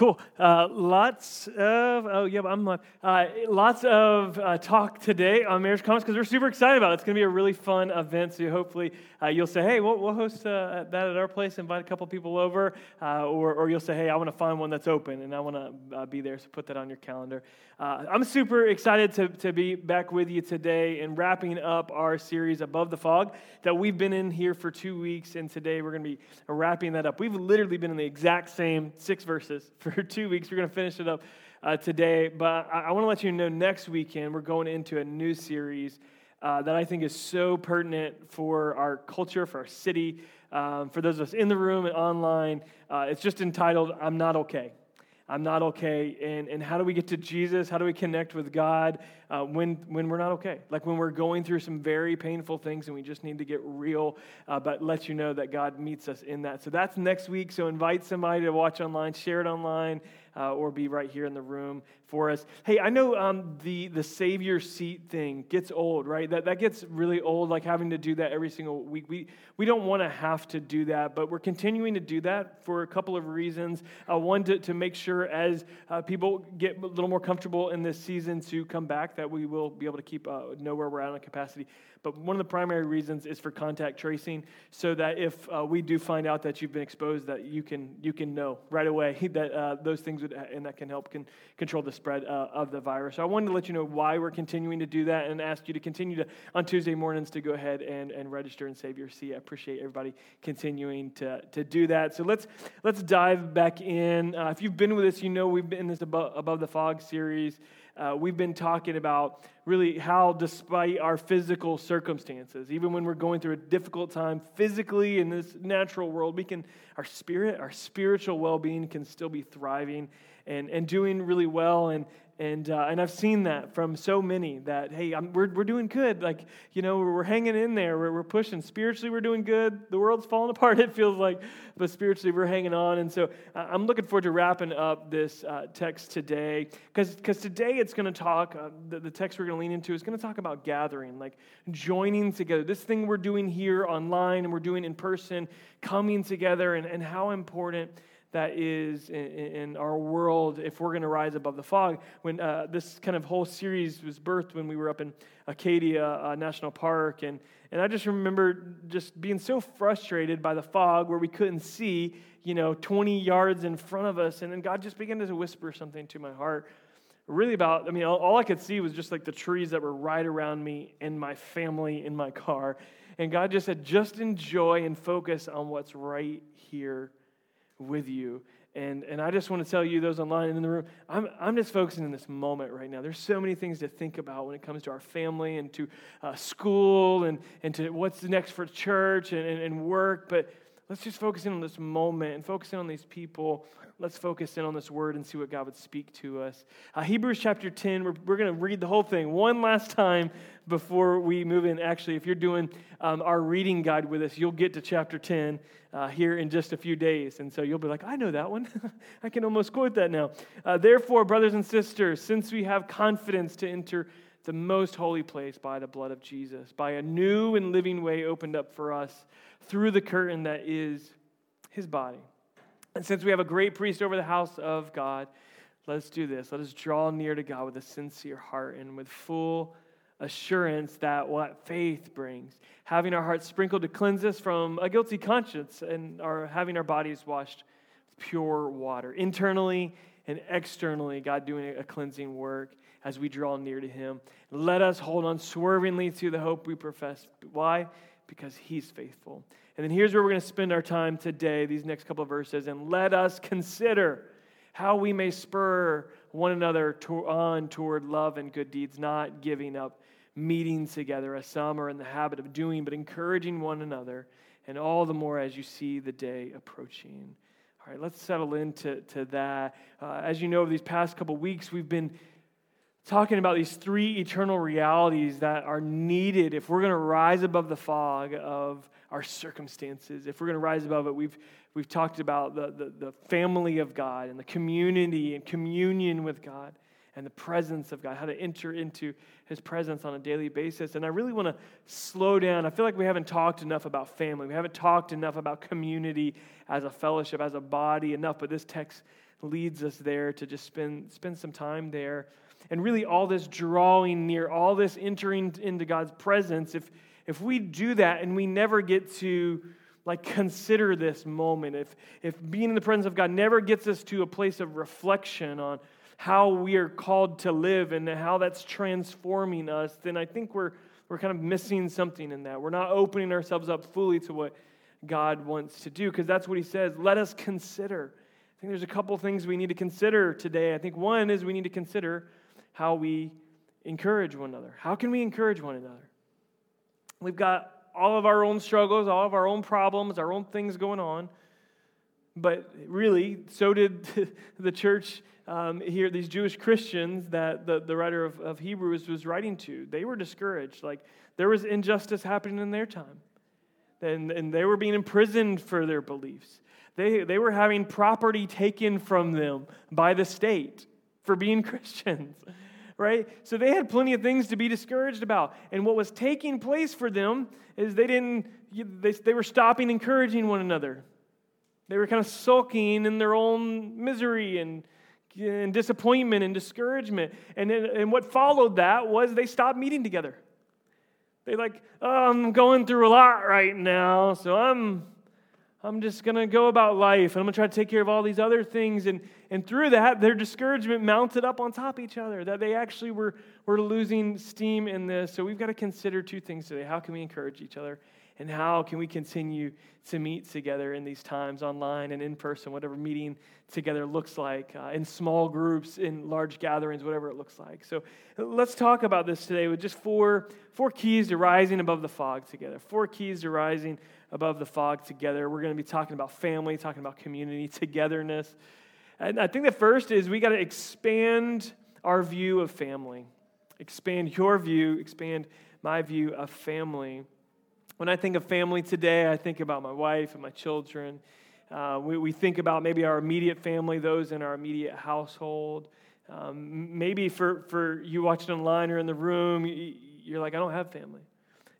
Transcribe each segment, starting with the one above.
cool. Uh, lots of, oh, yeah, I'm. Uh, lots of uh, talk today on Marriage Commons because we're super excited about it. It's going to be a really fun event. So hopefully uh, you'll say, hey, we'll, we'll host uh, that at our place, invite a couple people over. Uh, or, or you'll say, hey, I want to find one that's open and I want to be there. So put that on your calendar. I'm super excited to, to be back with you today and wrapping up our series, Above the Fog, that we've been in here for two weeks. And today we're going to be wrapping that up. We've literally been in the exact same six verses for two weeks. We're going to finish it up uh, today. But I, I want to let you know next weekend we're going into a new series uh, that I think is so pertinent for our culture, for our city, um, for those of us in the room and online. Uh, it's just entitled, I'm Not Okay. I'm not okay. And, and how do we get to Jesus? How do we connect with God uh, when, when we're not okay? Like when we're going through some very painful things and we just need to get real, uh, but let you know that God meets us in that. So that's next week. So invite somebody to watch online, share it online uh, or be right here in the room for us. Hey, I know um, the, the save your seat thing gets old, right? That, that gets really old, like having to do that every single week. We, we don't want to have to do that, but we're continuing to do that for a couple of reasons. Uh, one, to, to make sure as uh, people get a little more comfortable in this season to come back, that we will be able to keep uh, know where we're at on capacity. But one of the primary reasons is for contact tracing, so that if uh, we do find out that you've been exposed, that you can you can know right away that uh, those things would, and that can help can control the spread uh, of the virus. So I wanted to let you know why we're continuing to do that, and ask you to continue to on Tuesday mornings to go ahead and, and register and save your seat. I appreciate everybody continuing to, to do that. So let's let's dive back in. Uh, if you've been with us, you know we've been in this above, above the fog series uh, we've been talking about really how, despite our physical circumstances, even when we're going through a difficult time physically in this natural world, we can, our spirit, our spiritual well being can still be thriving and, and doing really well. And, and, uh, and I've seen that from so many that, hey, I'm, we're, we're doing good. Like, you know, we're, we're hanging in there. We're, we're pushing. Spiritually, we're doing good. The world's falling apart, it feels like. But spiritually, we're hanging on. And so uh, I'm looking forward to wrapping up this uh, text today. Because today it's going to talk, uh, the, the text we're going to lean into is going to talk about gathering, like joining together. This thing we're doing here online and we're doing in person, coming together, and, and how important that is in, in our world if we're going to rise above the fog. When uh, this kind of whole series was birthed when we were up in Acadia uh, National Park, and, and I just remember just being so frustrated by the fog where we couldn't see, you know, 20 yards in front of us, and then God just began to whisper something to my heart. Really, about, I mean, all, all I could see was just like the trees that were right around me and my family in my car. And God just said, just enjoy and focus on what's right here with you. And, and I just want to tell you, those online and in the room, I'm, I'm just focusing in this moment right now. There's so many things to think about when it comes to our family and to uh, school and, and to what's next for church and, and, and work. But let's just focus in on this moment and focus in on these people let's focus in on this word and see what God would speak to us. Uh, Hebrews chapter 10, we're, we're going to read the whole thing one last time before we move in. Actually, if you're doing um, our reading guide with us, you'll get to chapter 10 uh, here in just a few days. And so you'll be like, I know that one. I can almost quote that now. Uh, Therefore, brothers and sisters, since we have confidence to enter the most holy place by the blood of Jesus, by a new and living way opened up for us through the curtain that is his body. And since we have a great priest over the house of God, let's do this. Let us draw near to God with a sincere heart and with full assurance that what faith brings, having our hearts sprinkled to cleanse us from a guilty conscience and our, having our bodies washed pure water. Internally and externally, God doing a cleansing work as we draw near to Him. Let us hold unswervingly to the hope we profess. Why? Because He's faithful. And then here's where we're going to spend our time today, these next couple of verses. And let us consider how we may spur one another to, on toward love and good deeds, not giving up meeting together as some are in the habit of doing, but encouraging one another, and all the more as you see the day approaching. All right, let's settle into to that. Uh, as you know, these past couple weeks, we've been talking about these three eternal realities that are needed if we're going to rise above the fog of our circumstances, if we're going to rise above it, we've, we've talked about the, the, the family of God and the community and communion with God. And the presence of God, how to enter into his presence on a daily basis. And I really want to slow down. I feel like we haven't talked enough about family. We haven't talked enough about community as a fellowship, as a body enough, but this text leads us there to just spend, spend some time there. And really, all this drawing near, all this entering into God's presence, if, if we do that and we never get to like consider this moment, if, if being in the presence of God never gets us to a place of reflection on how we are called to live and how that's transforming us, then I think we're, we're kind of missing something in that. We're not opening ourselves up fully to what God wants to do because that's what He says. Let us consider. I think there's a couple things we need to consider today. I think one is we need to consider how we encourage one another. How can we encourage one another? We've got all of our own struggles, all of our own problems, our own things going on. But really, so did the church um, here, these Jewish Christians that the, the writer of, of Hebrews was writing to. They were discouraged. Like, there was injustice happening in their time. And, and they were being imprisoned for their beliefs. They, they were having property taken from them by the state for being Christians, right? So they had plenty of things to be discouraged about. And what was taking place for them is they didn't, they, they were stopping encouraging one another. They were kind of sulking in their own misery and, and disappointment and discouragement. And, and what followed that was they stopped meeting together. They're like, oh, I'm going through a lot right now, so I'm I'm just going to go about life and I'm going to try to take care of all these other things. And, and through that, their discouragement mounted up on top of each other, that they actually were, were losing steam in this. So we've got to consider two things today. How can we encourage each other? And how can we continue to meet together in these times, online and in person, whatever meeting together looks like, uh, in small groups, in large gatherings, whatever it looks like. So let's talk about this today with just four, four keys to rising above the fog together. Four keys to rising above the fog together. We're going to be talking about family, talking about community, togetherness. And I think the first is we got to expand our view of family. Expand your view, expand my view of family. When I think of family today, I think about my wife and my children. Uh, we, we think about maybe our immediate family, those in our immediate household. Um, maybe for, for you watching online or in the room, you're like, I don't have family.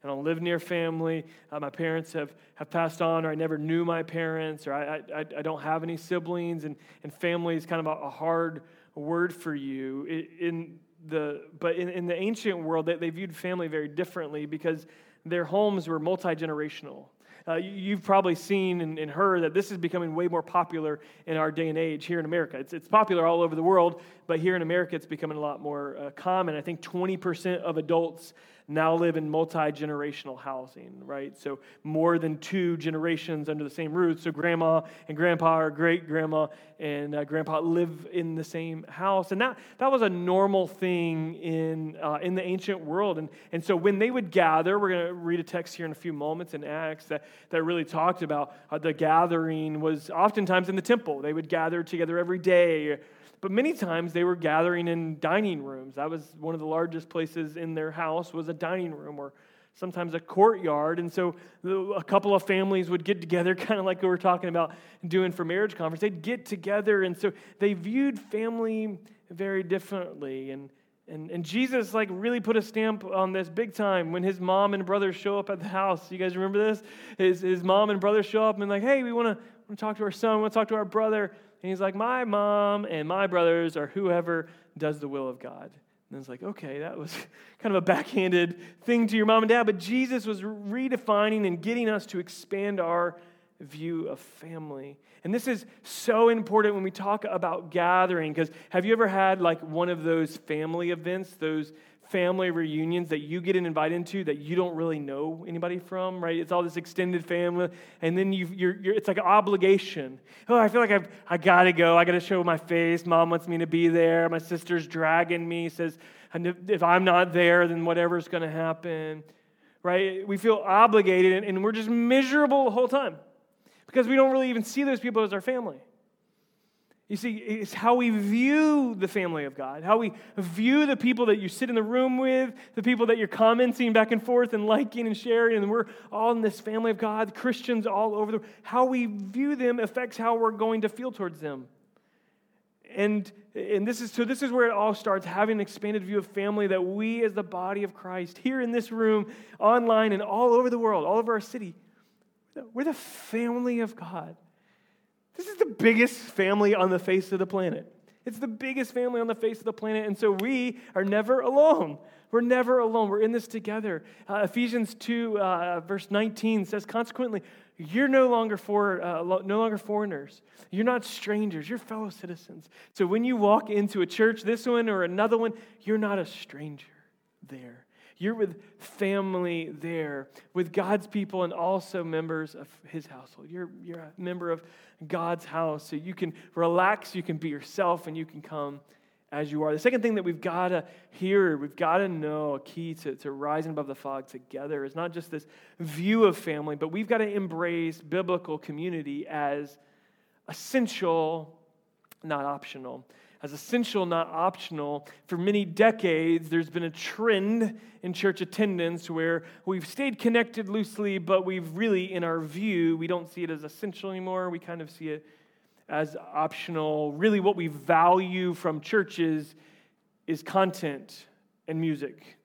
I don't live near family. Uh, my parents have, have passed on, or I never knew my parents, or I, I, I don't have any siblings, and, and family is kind of a, hard word for you. In the, but in, in the ancient world, they, they viewed family very differently because their homes were multi generational. Uh, you've probably seen and, and, heard that this is becoming way more popular in our day and age here in America. It's, it's popular all over the world, but here in America, it's becoming a lot more uh, common. I think 20% of adults now live in multi generational housing, right? So more than two generations under the same roof. So grandma and grandpa or great grandma and uh, grandpa live in the same house. And that, that was a normal thing in, uh, in the ancient world. And, and so when they would gather, we're going to read a text here in a few moments in Acts that, that really talked about uh, the gathering was oftentimes in the temple. They would gather together every day but many times they were gathering in dining rooms. That was one of the largest places in their house was a dining room or sometimes a courtyard. And so a couple of families would get together, kind of like we were talking about doing for marriage conference. They'd get together. And so they viewed family very differently. And, and, and Jesus like really put a stamp on this big time when his mom and brothers show up at the house. You guys remember this? His, his mom and brothers show up and like, hey, we want to talk to our son, we want to talk to our brother. And he's like, My mom and my brothers are whoever does the will of God. And it's like, okay, that was kind of a backhanded thing to your mom and dad, but Jesus was redefining and getting us to expand our view of family. And this is so important when we talk about gathering, because have you ever had like one of those family events, those family reunions that you get invited into that you don't really know anybody from, right? It's all this extended family, and then you, you're, you're, it's like an obligation. Oh, I feel like I've, I gotta go. I gotta show my face. Mom wants me to be there. My sister's dragging me. Says if I'm not there, then whatever's gonna happen, right? We feel obligated, and we're just miserable the whole time because we don't really even see those people as our family. You see, it's how we view the family of God, how we view the people that you sit in the room with, the people that you're commenting back and forth and liking and sharing, and we're all in this family of God, Christians all over the world. How we view them affects how we're going to feel towards them. And, and this is so this is where it all starts having an expanded view of family that we as the body of Christ here in this room online and all over the world all over our city we're the family of God this is the biggest family on the face of the planet it's the biggest family on the face of the planet and so we are never alone we're never alone we're in this together uh, Ephesians 2 uh, verse 19 says consequently you're no longer for uh, no longer foreigners. You're not strangers. You're fellow citizens. So when you walk into a church, this one or another one, you're not a stranger there. You're with family there, with God's people and also members of His household. You're, you're a member of God's house. So you can relax, you can be yourself, and you can come as you are. The second thing that we've got to hear, we've got to know, a key to, to rising above the fog together is not just this view of family, but we've got to embrace biblical community as essential, not optional. As essential, not optional. For many decades, there's been a trend in church attendance where we've stayed connected loosely, but we've really, in our view, we don't see it as essential anymore. We kind of see it as optional. Really, what we value from churches is content and music.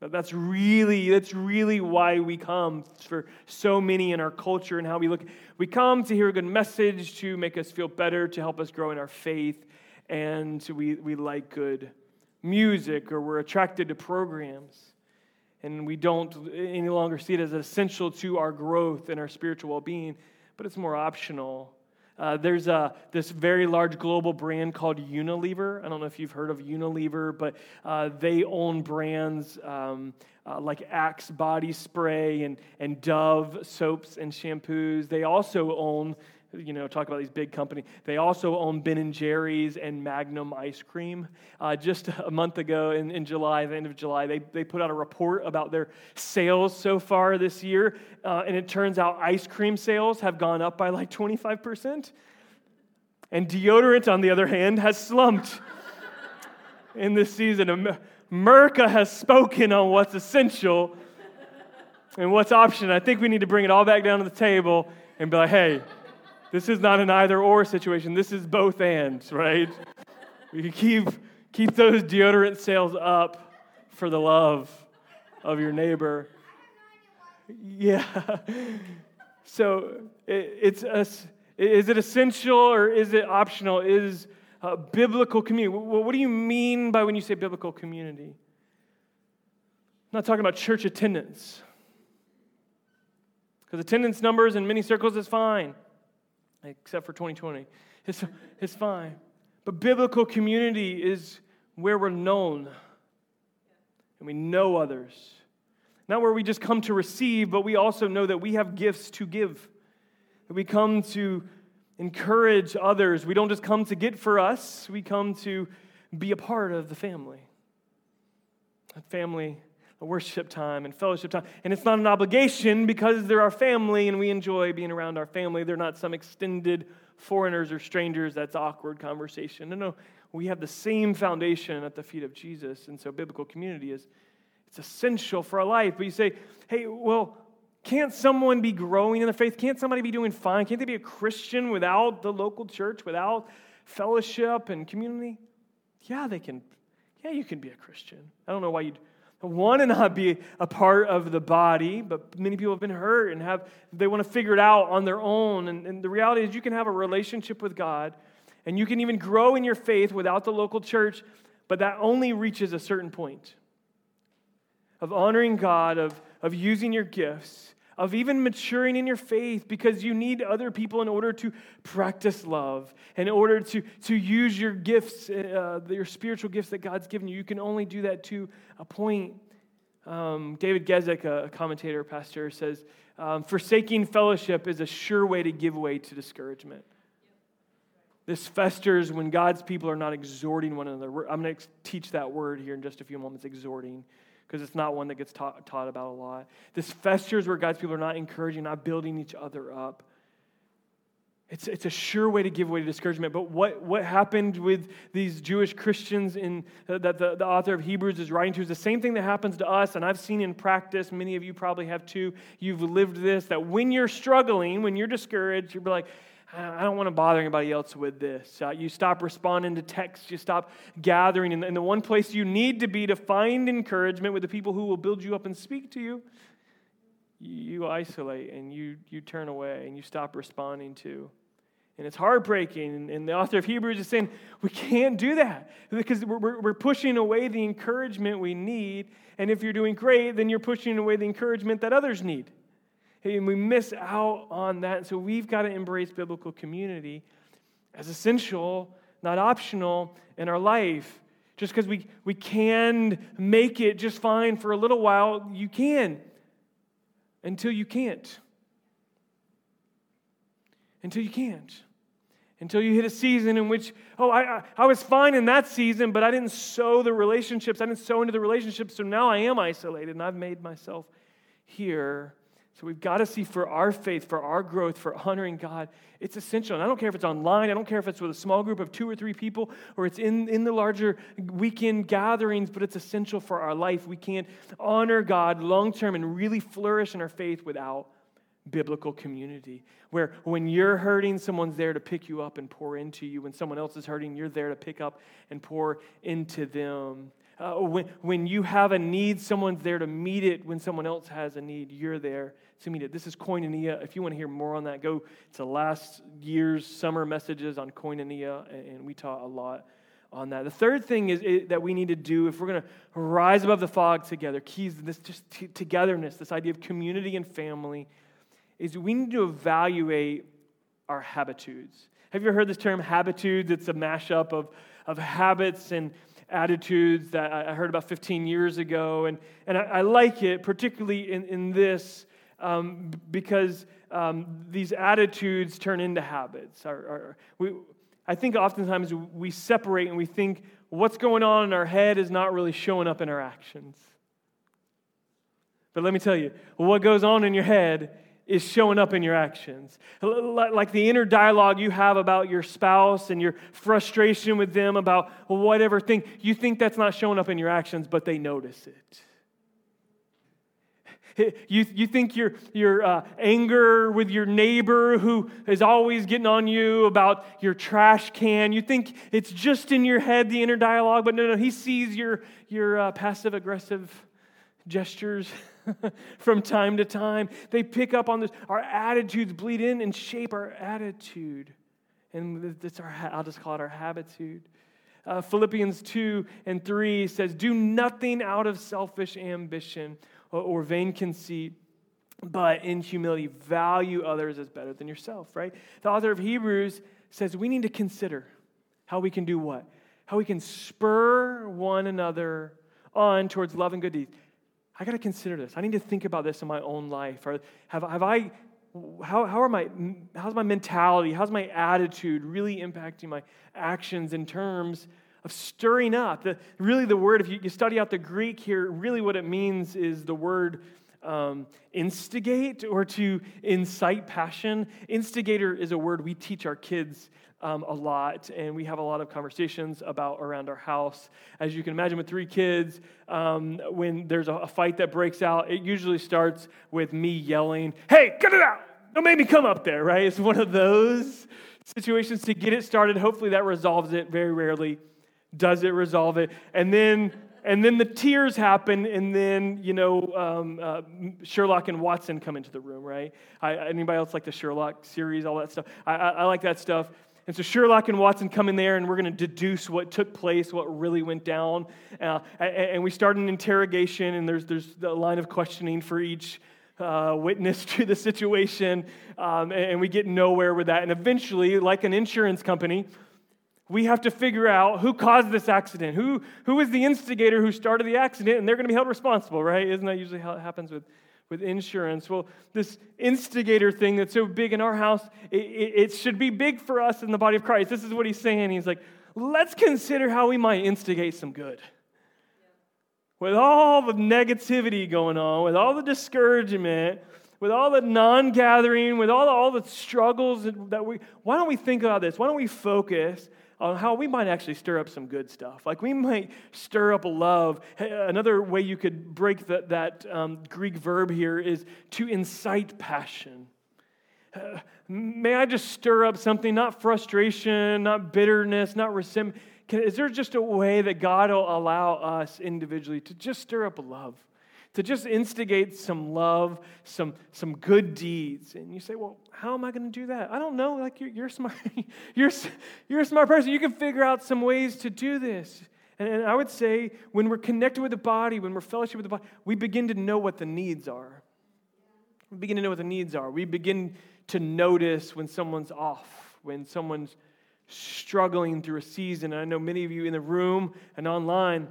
That's really, that's really why we come for so many in our culture and how we look. We come to hear a good message to make us feel better, to help us grow in our faith, and we, we like good music or we're attracted to programs. And we don't any longer see it as essential to our growth and our spiritual well being, but it's more optional uh, there's a, this very large global brand called Unilever. I don't know if you've heard of Unilever, but uh, they own brands um, uh, like Axe body spray and, and Dove soaps and shampoos. They also own you know, talk about these big companies. They also own Ben and Jerry's and Magnum ice cream. Uh, just a month ago in, in July, the end of July, they, they put out a report about their sales so far this year. Uh, and it turns out ice cream sales have gone up by like 25%. And deodorant, on the other hand, has slumped in this season. America has spoken on what's essential and what's optional. I think we need to bring it all back down to the table and be like, hey, this is not an either or situation. This is both ends, right? You keep, keep those deodorant sales up for the love of your neighbor. Yeah. So it, it's a, is it essential or is it optional? Is uh, biblical community. What, what do you mean by when you say biblical community? I'm not talking about church attendance. Because attendance numbers in many circles is fine except for 2020. It's, it's fine. But biblical community is where we're known and we know others. Not where we just come to receive, but we also know that we have gifts to give. That we come to encourage others. We don't just come to get for us, we come to be a part of the family. A family worship time and fellowship time. And it's not an obligation because they're our family and we enjoy being around our family. They're not some extended foreigners or strangers that's awkward conversation. No, no. We have the same foundation at the feet of Jesus. And so biblical community is it's essential for our life. But you say, hey, well, can't someone be growing in the faith? Can't somebody be doing fine? Can't they be a Christian without the local church, without fellowship and community? Yeah, they can. Yeah, you can be a Christian. I don't know why you'd want to not be a part of the body, but many people have been hurt and have they want to figure it out on their own. And, and the reality is you can have a relationship with God and you can even grow in your faith without the local church, but that only reaches a certain point of honoring God, of, of using your gifts, of even maturing in your faith because you need other people in order to practice love, in order to, to use your gifts, uh, your spiritual gifts that God's given you. You can only do that to a point. Um, David Guzik, a commentator, pastor, says, um, Forsaking fellowship is a sure way to give way to discouragement. This festers when God's people are not exhorting one another. I'm going to teach that word here in just a few moments exhorting because it's not one that gets taught, taught about a lot. This festers where God's people are not encouraging, not building each other up. It's, it's a sure way to give way to discouragement. But what, what happened with these Jewish Christians in, uh, that the, the author of Hebrews is writing to is the same thing that happens to us, and I've seen in practice, many of you probably have too. You've lived this, that when you're struggling, when you're discouraged, you're like, I don't want to bother anybody else with this. Uh, you stop responding to texts. You stop gathering. And, the one place you need to be to find encouragement with the people who will build you up and speak to you, you isolate and you, you turn away and you stop responding to. And it's heartbreaking. And the author of Hebrews is saying, we can't do that because we're, we're pushing away the encouragement we need. And if you're doing great, then you're pushing away the encouragement that others need. And we miss out on that. And So we've got to embrace biblical community as essential, not optional, in our life. Just because we, we can make it just fine for a little while, you can until you can't. Until you can't. Until you hit a season in which, oh, I, I, I, was fine in that season, but I didn't sow the relationships. I didn't sow into the relationships, so now I am isolated and I've made myself here so we've got to see for our faith, for our growth, for honoring God, it's essential. And I don't care if it's online, I don't care if it's with a small group of two or three people, or it's in, in the larger weekend gatherings, but it's essential for our life. We can't honor God long term and really flourish in our faith without biblical community. Where when you're hurting, someone's there to pick you up and pour into you. When someone else is hurting, you're there to pick up and pour into them. Uh, when, when you have a need, someone's there to meet it. When someone else has a need, you're there to meet it. This is koinonia. If you want to hear more on that, go to last year's summer messages on koinonia, and we taught a lot on that. The third thing is, that we need to do if we're going to rise above the fog together, keys this just t- togetherness, this idea of community and family, is we need to evaluate our habitudes. Have you ever heard this term habitudes? It's a mashup of, of habits and attitudes that I heard about 15 years ago. And, and I, I like it, particularly in, in this, um, because um, these attitudes turn into habits. Our, our, we, I think oftentimes we separate and we think what's going on in our head is not really showing up in our actions. But let me tell you, what goes on in your head is showing up in your actions. Like the inner dialogue you have about your spouse and your frustration with them about whatever thing, you think that's not showing up in your actions, but they notice it. You, you think your, your uh, anger with your neighbor who is always getting on you about your trash can, you think it's just in your head, the inner dialogue, but no, no, he sees your, your uh, passive aggressive gestures from time to time. They pick up on this. Our attitudes bleed in and shape our attitude. And that's our, I'll just call it our habitude. Uh, Philippians 2 and 3 says, Do nothing out of selfish ambition or, or vain conceit, but in humility, value others as better than yourself, right? The author of Hebrews says we need to consider how we can do what? How we can spur one another on towards love and good deeds. I got to consider this. I need to think about this in my own life. Or have, have I, how, how are my, how's my mentality, how's my attitude really impacting my actions in terms of stirring up? The, really, the word, if you, you study out the Greek here, really what it means is the word um, instigate or to incite passion. Instigator is a word we teach our kids um, a lot, and we have a lot of conversations about around our house. As you can imagine, with three kids, um, when there's a, a, fight that breaks out, it usually starts with me yelling, "Hey, cut it out! Don't make me come up there!" Right? It's one of those situations to get it started. Hopefully, that resolves it. Very rarely does it resolve it, and then and then the tears happen, and then you know um, uh, Sherlock and Watson come into the room, right? I, anybody else like the Sherlock series, all that stuff? I, I, I like that stuff. And so Sherlock and Watson come in there, and we're going to deduce what took place, what really went down. Uh, and we start an interrogation, and there's, there's a line of questioning for each uh, witness to the situation. Um, and we get nowhere with that. And eventually, like an insurance company, we have to figure out who caused this accident, who, who is the instigator who started the accident, and they're going to be held responsible, right? Isn't that usually how it happens with with insurance. Well, this instigator thing that's so big in our house, it, it, should be big for us in the body of Christ. This is what he's saying. He's like, let's consider how we might instigate some good. With all the negativity going on, with all the discouragement, with all the non gathering, with all the, all the struggles that we, why don't we think about this? Why don't we focus on how we might actually stir up some good stuff. Like we might stir up love. Another way you could break that, that um, Greek verb here is to incite passion. uh, may I just stir up something, not frustration, not bitterness, not resentment? Is there just a way that God will allow us individually to just stir up love? To just instigate some love, some, some good deeds. And you say, well, how am I going to do that? I don't know. Like, you're, you're smart. you're, you're a smart person. You can figure out some ways to do this. And, and I would say, when we're connected with the body, when we're fellowship with the body, we begin to know what the needs are. We begin to know what the needs are. We begin to notice when someone's off, when someone's struggling through a season. And I know many of you in the room and online,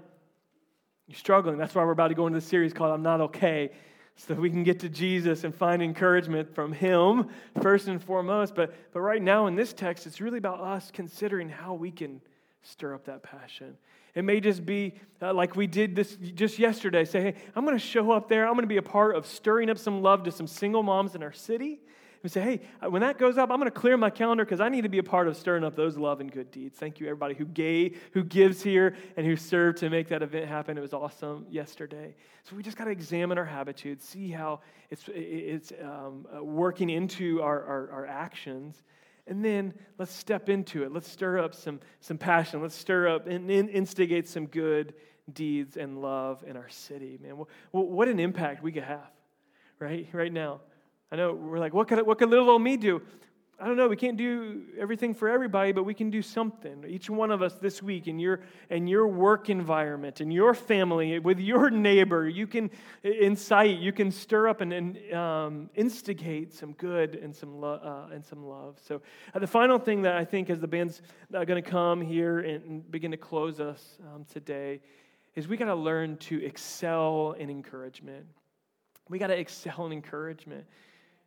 you're struggling. That's why we're about to go into the series called I'm Not Okay, so we can get to Jesus and find encouragement from Him first and foremost. But, but right now in this text, it's really about us considering how we can stir up that passion. It may just be uh, like we did this just yesterday say, hey, I'm going to show up there. I'm going to be a part of stirring up some love to some single moms in our city. We say, hey, uh, when that goes up, I'm going to clear my calendar because I need to be a part of stirring up those love and good deeds. Thank you, everybody who gave, who gives here, and who served to make that event happen. It was awesome yesterday. So we just got to examine our habitudes, see how it's, it's um, uh, working into our, our, our actions. And then let's step into it. Let's stir up some, some passion. Let's stir up and instigate some good deeds and love in our city, man. What an impact we could have, right? Right now. I know we're like, what could, what could little old me do? I don't know, we can't do everything for everybody, but we can do something. Each one of us this week in your, in your work environment, in your family, with your neighbor, you can incite, you can stir up and, and um, instigate some good and some, lo- uh, and some love. So, uh, the final thing that I think as the band's uh, going to come here and, begin to close us um, today is we got to learn to excel in encouragement. We got to excel in encouragement.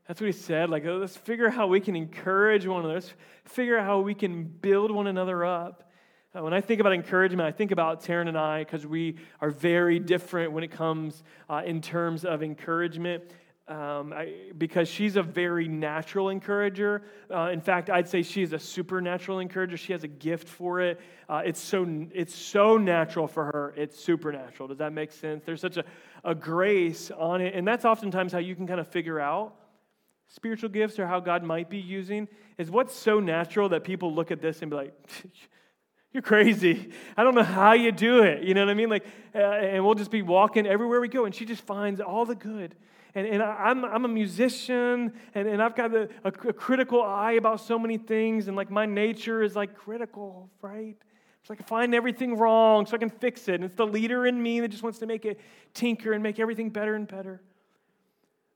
That's what he said. Like, let's figure out how we can encourage one another. Let's figure out how we can build one another up. Uh, when I think about encouragement, I think about Taryn and I because we are very different when it comes uh, in terms of encouragement. Um, I, because she's a very natural encourager. Uh, in fact, I'd say she's a supernatural encourager. She has a gift for it. Uh, it's so it's so natural for her. It's supernatural. Does that make sense? There's such a, a grace on it, and that's oftentimes how you can kind of figure out spiritual gifts or how God might be using is what's so natural that people look at this and be like, you're crazy. I don't know how you do it. You know what I mean? Like, uh, and we'll just be walking everywhere we go, and she just finds all the good. And, and I'm, I'm a musician, and, and I've got a, a, a critical eye about so many things, and like my nature is like critical, right? So I can find everything wrong so I can fix it. And it's the leader in me that just wants to make it tinker and make everything better and better.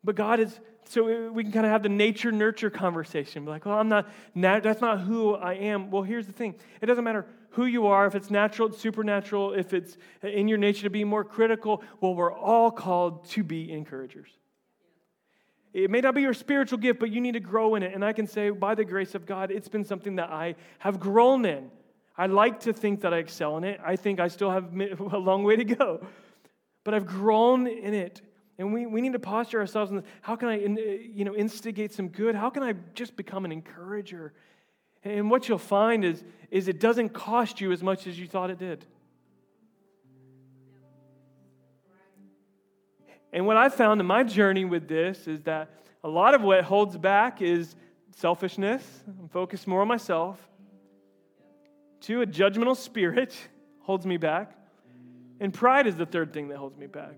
But God is, so we can kind of have the nature nurture conversation. Like, well, I'm not, that's not who I am. Well, here's the thing it doesn't matter who you are, if it's natural, it's supernatural, if it's in your nature to be more critical. Well, we're all called to be encouragers. It may not be your spiritual gift, but you need to grow in it. And I can say, by the grace of God, it's been something that I have grown in. I like to think that I excel in it. I think I still have a long way to go. But I've grown in it. And we, we need to posture ourselves in how can I uh, you know, instigate some good? How can I just become an encourager? And what you'll find is, is it doesn't cost you as much as you thought it did. And what I found in my journey with this is that a lot of what holds back is selfishness. I'm focused more on myself. Two, a judgmental spirit holds me back. And pride is the third thing that holds me back.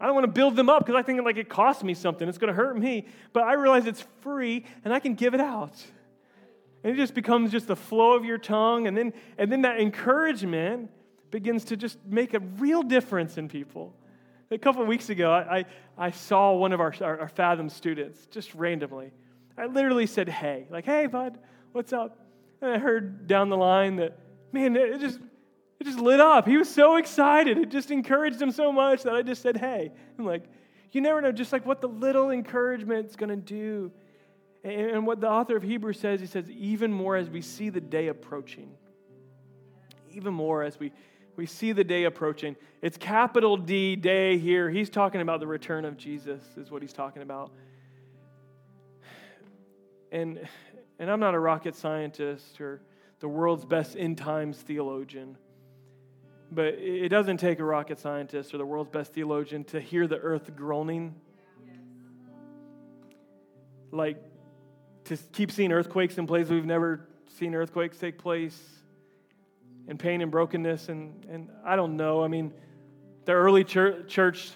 I don't want to build them up because I think like it costs me something. It's going to hurt me. But I realize it's free and I can give it out. And it just becomes just the flow of your tongue. And then, and then that encouragement begins to just make a real difference in people. A couple of weeks ago, I, I, I saw one of our, our, our Fathom students just randomly. I literally said, hey, like, hey, bud, what's up? And I heard down the line that, man, it just it just lit up. He was so excited. It just encouraged him so much that I just said, hey. I'm like, you never know just like what the little encouragement's going to do. And what the author of Hebrews says, he says, even more as we see the day approaching. Even more as we, we see the day approaching. It's capital D day here. He's talking about the return of Jesus, is what he's talking about. And, and I'm not a rocket scientist or the world's best end times theologian. But it doesn't take a rocket scientist or the world's best theologian to hear the earth groaning. like to keep seeing earthquakes in places we've never seen earthquakes take place, and pain and brokenness. And, and I don't know. I mean, the early church, church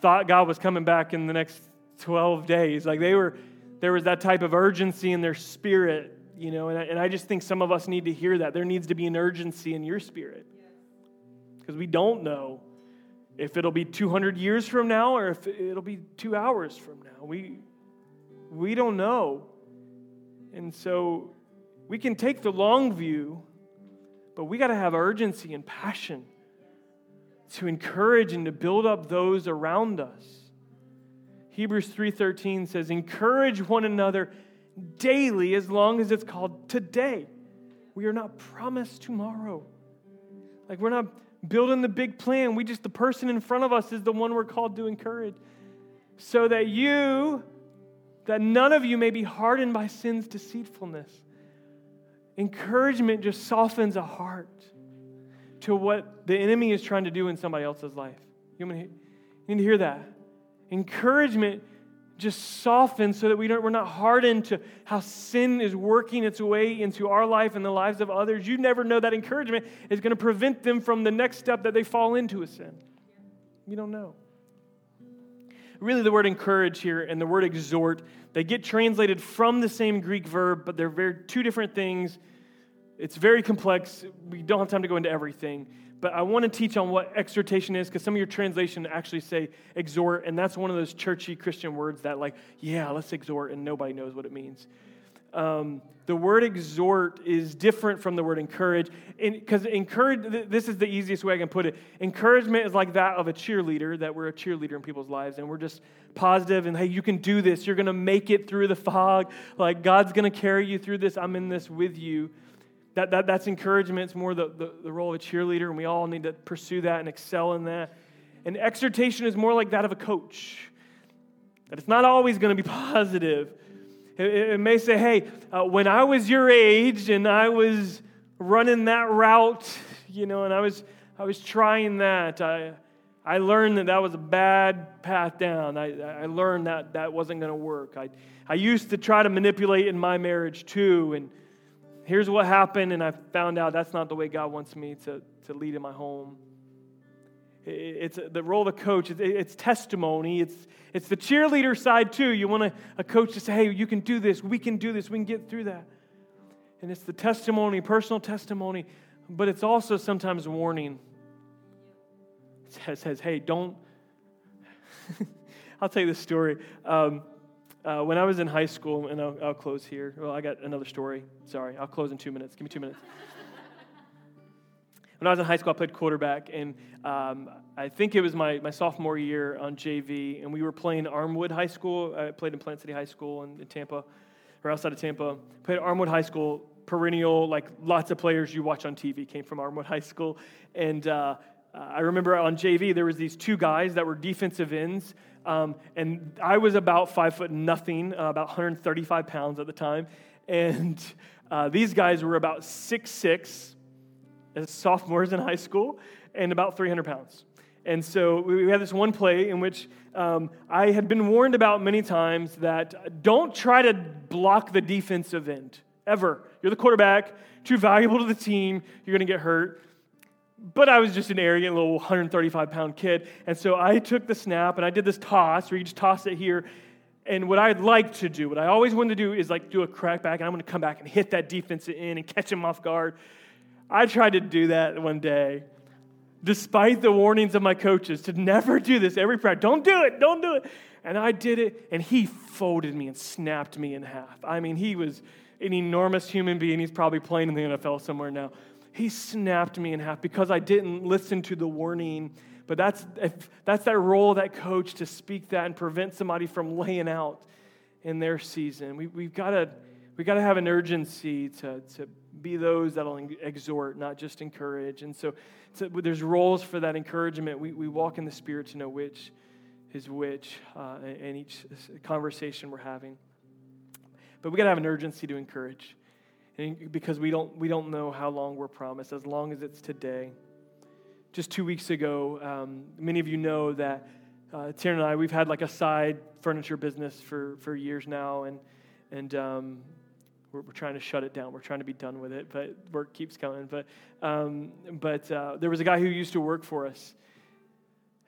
thought God was coming back in the next 12 days. Like they were, there was that type of urgency in their spirit, you know, and I, and I just think some of us need to hear that. There needs to be an urgency in your spirit because we don't know if it'll be 200 years from now or if it'll be two hours from now. We, we don't know. And so we can take the long view, but we got to have urgency and passion to encourage and to build up those around us. Hebrews 3:13 says encourage one another daily as long as it's called today. We are not promised tomorrow. Like we're not building the big plan. We just the person in front of us is the one we're called to encourage. So that you that none of you may be hardened by sin's deceitfulness. Encouragement just softens a heart to what the enemy is trying to do in somebody else's life. You need to hear that. Encouragement just softens so that we don't, we're not hardened to how sin is working its way into our life and the lives of others. You never know that encouragement is going to prevent them from the next step that they fall into a sin. You don't know. Really, the word encourage here and the word exhort, they get translated from the same Greek verb, but they're very two different things it's very complex. We don't have time to go into everything. But I want to teach on what exhortation is because some of your translation actually say exhort, and that's one of those churchy Christian words that, like, yeah, let's exhort, and nobody knows what it means. Um, the word exhort is different from the word encourage. Because encourage, this is the easiest way I can put it. Encouragement is like that of a cheerleader, that we're a cheerleader in people's lives, and we're just positive and hey, you can do this. You're going to make it through the fog. Like, God's going to carry you through this. I'm in this with you. That, that, that's encouragement. It's more the, the, the role of a cheerleader, and we all need to pursue that and excel in that. And exhortation is more like that of a coach, that it's not always going to be positive. It, it may say, hey, uh, when I was your age and I was running that route, you know, and I was, I was trying that, I, I learned that that was a bad path down. I, I learned that that wasn't going to work. I, I used to try to manipulate in my marriage too, and here's what happened, and I found out that's not the way God wants me to, to lead in my home. It's the role of the coach, it's testimony, it's, it's the cheerleader side too. You want a, a coach to say, hey, you can do this, we can do this, we can get through that. And it's the testimony, personal testimony, but it's also sometimes warning. It says, says hey, don't. I'll tell you this story. Um, uh, when I was in high school, and I'll, I'll, close here. Well, I got another story. Sorry, I'll close in two minutes. Give me two minutes. when I was in high school, I played quarterback, and um, I think it was my, my sophomore year on JV, and we were playing Armwood High School. I played in Plant City High School in, in Tampa, or outside of Tampa. Played Armwood High School, perennial, like lots of players you watch on TV came from Armwood High School. And uh, I remember on JV, there was these two guys that were defensive ends um, and I was about five foot nothing, uh, about 135 pounds at the time. And uh, these guys were about six six as sophomores in high school and about 300 pounds. And so we had this one play in which um, I had been warned about many times that don't try to block the defensive end ever. You're the quarterback, too valuable to the team, you're going to get hurt. But I was just an arrogant little 135 pound kid. And so I took the snap and I did this toss where you just toss it here. And what I'd like to do, what I always wanted to do is like do a crackback and I'm going to come back and hit that defensive end and catch him off guard. I tried to do that one day, despite the warnings of my coaches to never do this every practice. Don't do it, don't do it. And I did it, and he folded me and snapped me in half. I mean, he was an enormous human being. He's probably playing in the NFL somewhere now he snapped me in half because I didn't listen to the warning. But that's, that's that role that coach to speak that and prevent somebody from laying out in their season. We, we've got to we got to have an urgency to, to be those that'll exhort, not just encourage. And so, so there's roles for that encouragement. We, we walk in the Spirit to know which is which uh, in each conversation we're having. But we got to have an urgency to encourage because we don't, we don't know how long we're promised, as long as it's today. Just two weeks ago, um, many of you know that uh, and I, we've had like a side furniture business for, for years now. And, and um, we're, we're, trying to shut it down. We're trying to be done with it, but work keeps coming. But um, but uh, there was a guy who used to work for us,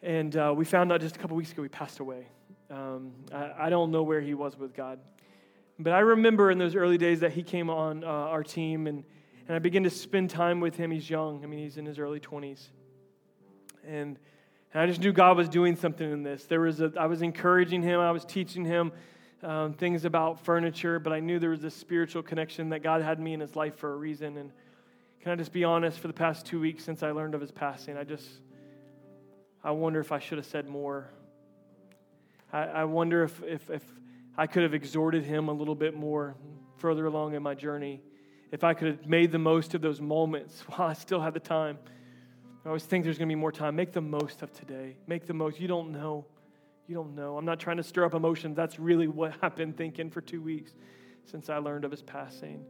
and uh, we found out just a couple weeks ago he passed away. Um, I, I, don't know where he was with God, but I remember in those early days that he came on uh, our team, and and I began to spend time with him. He's young. I mean, he's in his early twenties, and. And I just knew God was doing something in this. There was a, I was encouraging him. I was teaching him um, things about furniture, but I knew there was a spiritual connection that God had me in his life for a reason. And can I just be honest, for the past two weeks since I learned of his passing, I just, I wonder if I should have said more. I, I wonder if, if, if I could have exhorted him a little bit more further along in my journey, if I could have made the most of those moments while I still had the time. I always think there's going to be more time. Make the most of today. Make the most. You don't know. You don't know. I'm not trying to stir up emotions. That's really what I've been thinking for two weeks since I learned of his passing.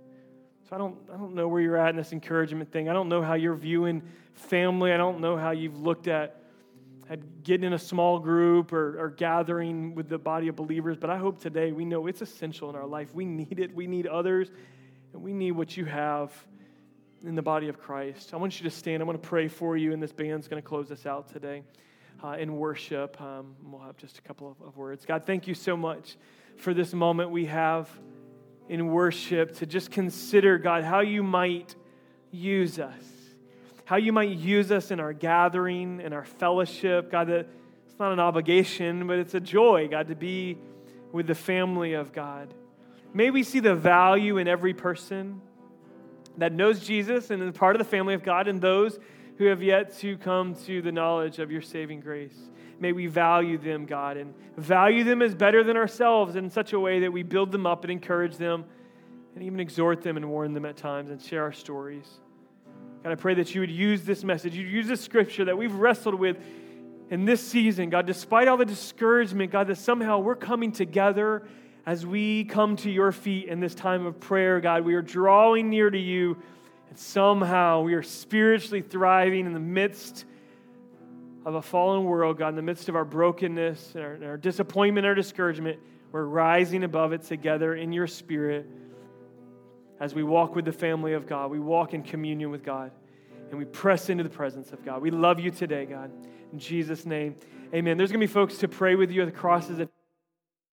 So I don't, I don't know where you're at in this encouragement thing. I don't know how you're viewing family. I don't know how you've looked at, at getting in a small group or, or gathering with the body of believers. But I hope today we know it's essential in our life. We need it. We need others. And we need what you have in the body of Christ. I want you to stand. I want to pray for you, and this band's going to close us out today uh, in worship. Um, we'll have just a couple of, of words. God, thank you so much for this moment we have in worship to just consider, God, how you might use us, how you might use us in our gathering, in our fellowship. God, that it's not an obligation, but it's a joy, God, to be with the family of God. May we see the value in every person that knows Jesus and is part of the family of God and those who have yet to come to the knowledge of your saving grace. May we value them, God, and value them as better than ourselves in such a way that we build them up and encourage them and even exhort them and warn them at times and share our stories. God, I pray that you would use this message, you'd use this scripture that we've wrestled with in this season, God, despite all the discouragement, God, that somehow we're coming together as we come to your feet in this time of prayer, God. We are drawing near to you and somehow we are spiritually thriving in the midst of a fallen world, God, in the midst of our brokenness and our, and our disappointment, our discouragement. We're rising above it together in your spirit as we walk with the family of God. We walk in communion with God and we press into the presence of God. We love you today, God. In Jesus' name, amen. There's going to be folks to pray with you at the crosses.